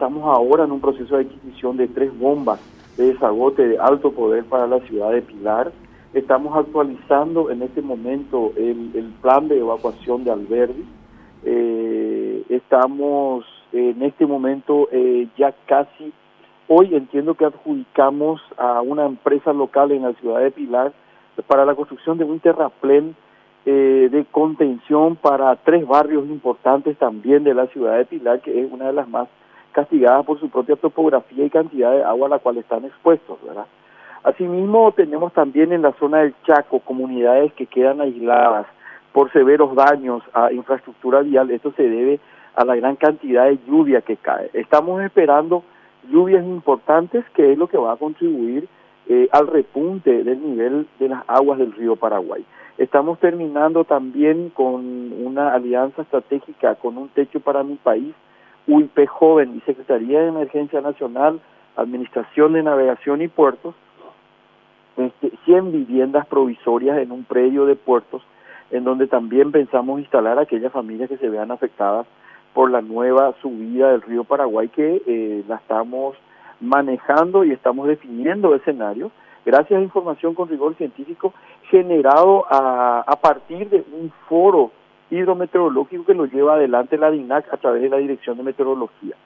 estamos ahora en un proceso de adquisición de tres bombas de desagote de alto poder para la ciudad de Pilar. Estamos actualizando en este momento el, plan de evacuación de Alberdi. Eh, estamos en este momento eh, ya casi, hoy entiendo que adjudicamos a una empresa local en la ciudad de Pilar para la construcción de un terraplén eh, de contención para tres barrios importantes también de la ciudad de Pilar, que es una de las más castigadas por su propia topografía y cantidad de agua a la cual están expuestos, ¿verdad? Asimismo, tenemos también en la zona del Chaco comunidades que quedan aisladas por severos daños a infraestructura vial. Esto se debe a la gran cantidad de lluvia que cae. Estamos esperando lluvias importantes, que es lo que va a contribuir eh, al repunte del nivel de las aguas del río Paraguay. Estamos terminando también con una alianza estratégica con un techo para mi país, UIP Joven y Secretaría de Emergencia Nacional, Administración de Navegación y Puertos, este, 100 viviendas provisorias en un predio de puertos, en donde también pensamos instalar a aquellas familias que se vean afectadas por la nueva subida del río Paraguay, que eh, la estamos manejando y estamos definiendo escenarios gracias a información con rigor científico generado a, a partir de un foro hidrometeorológico que lo lleva adelante la DINAC a través de la Dirección de Meteorología.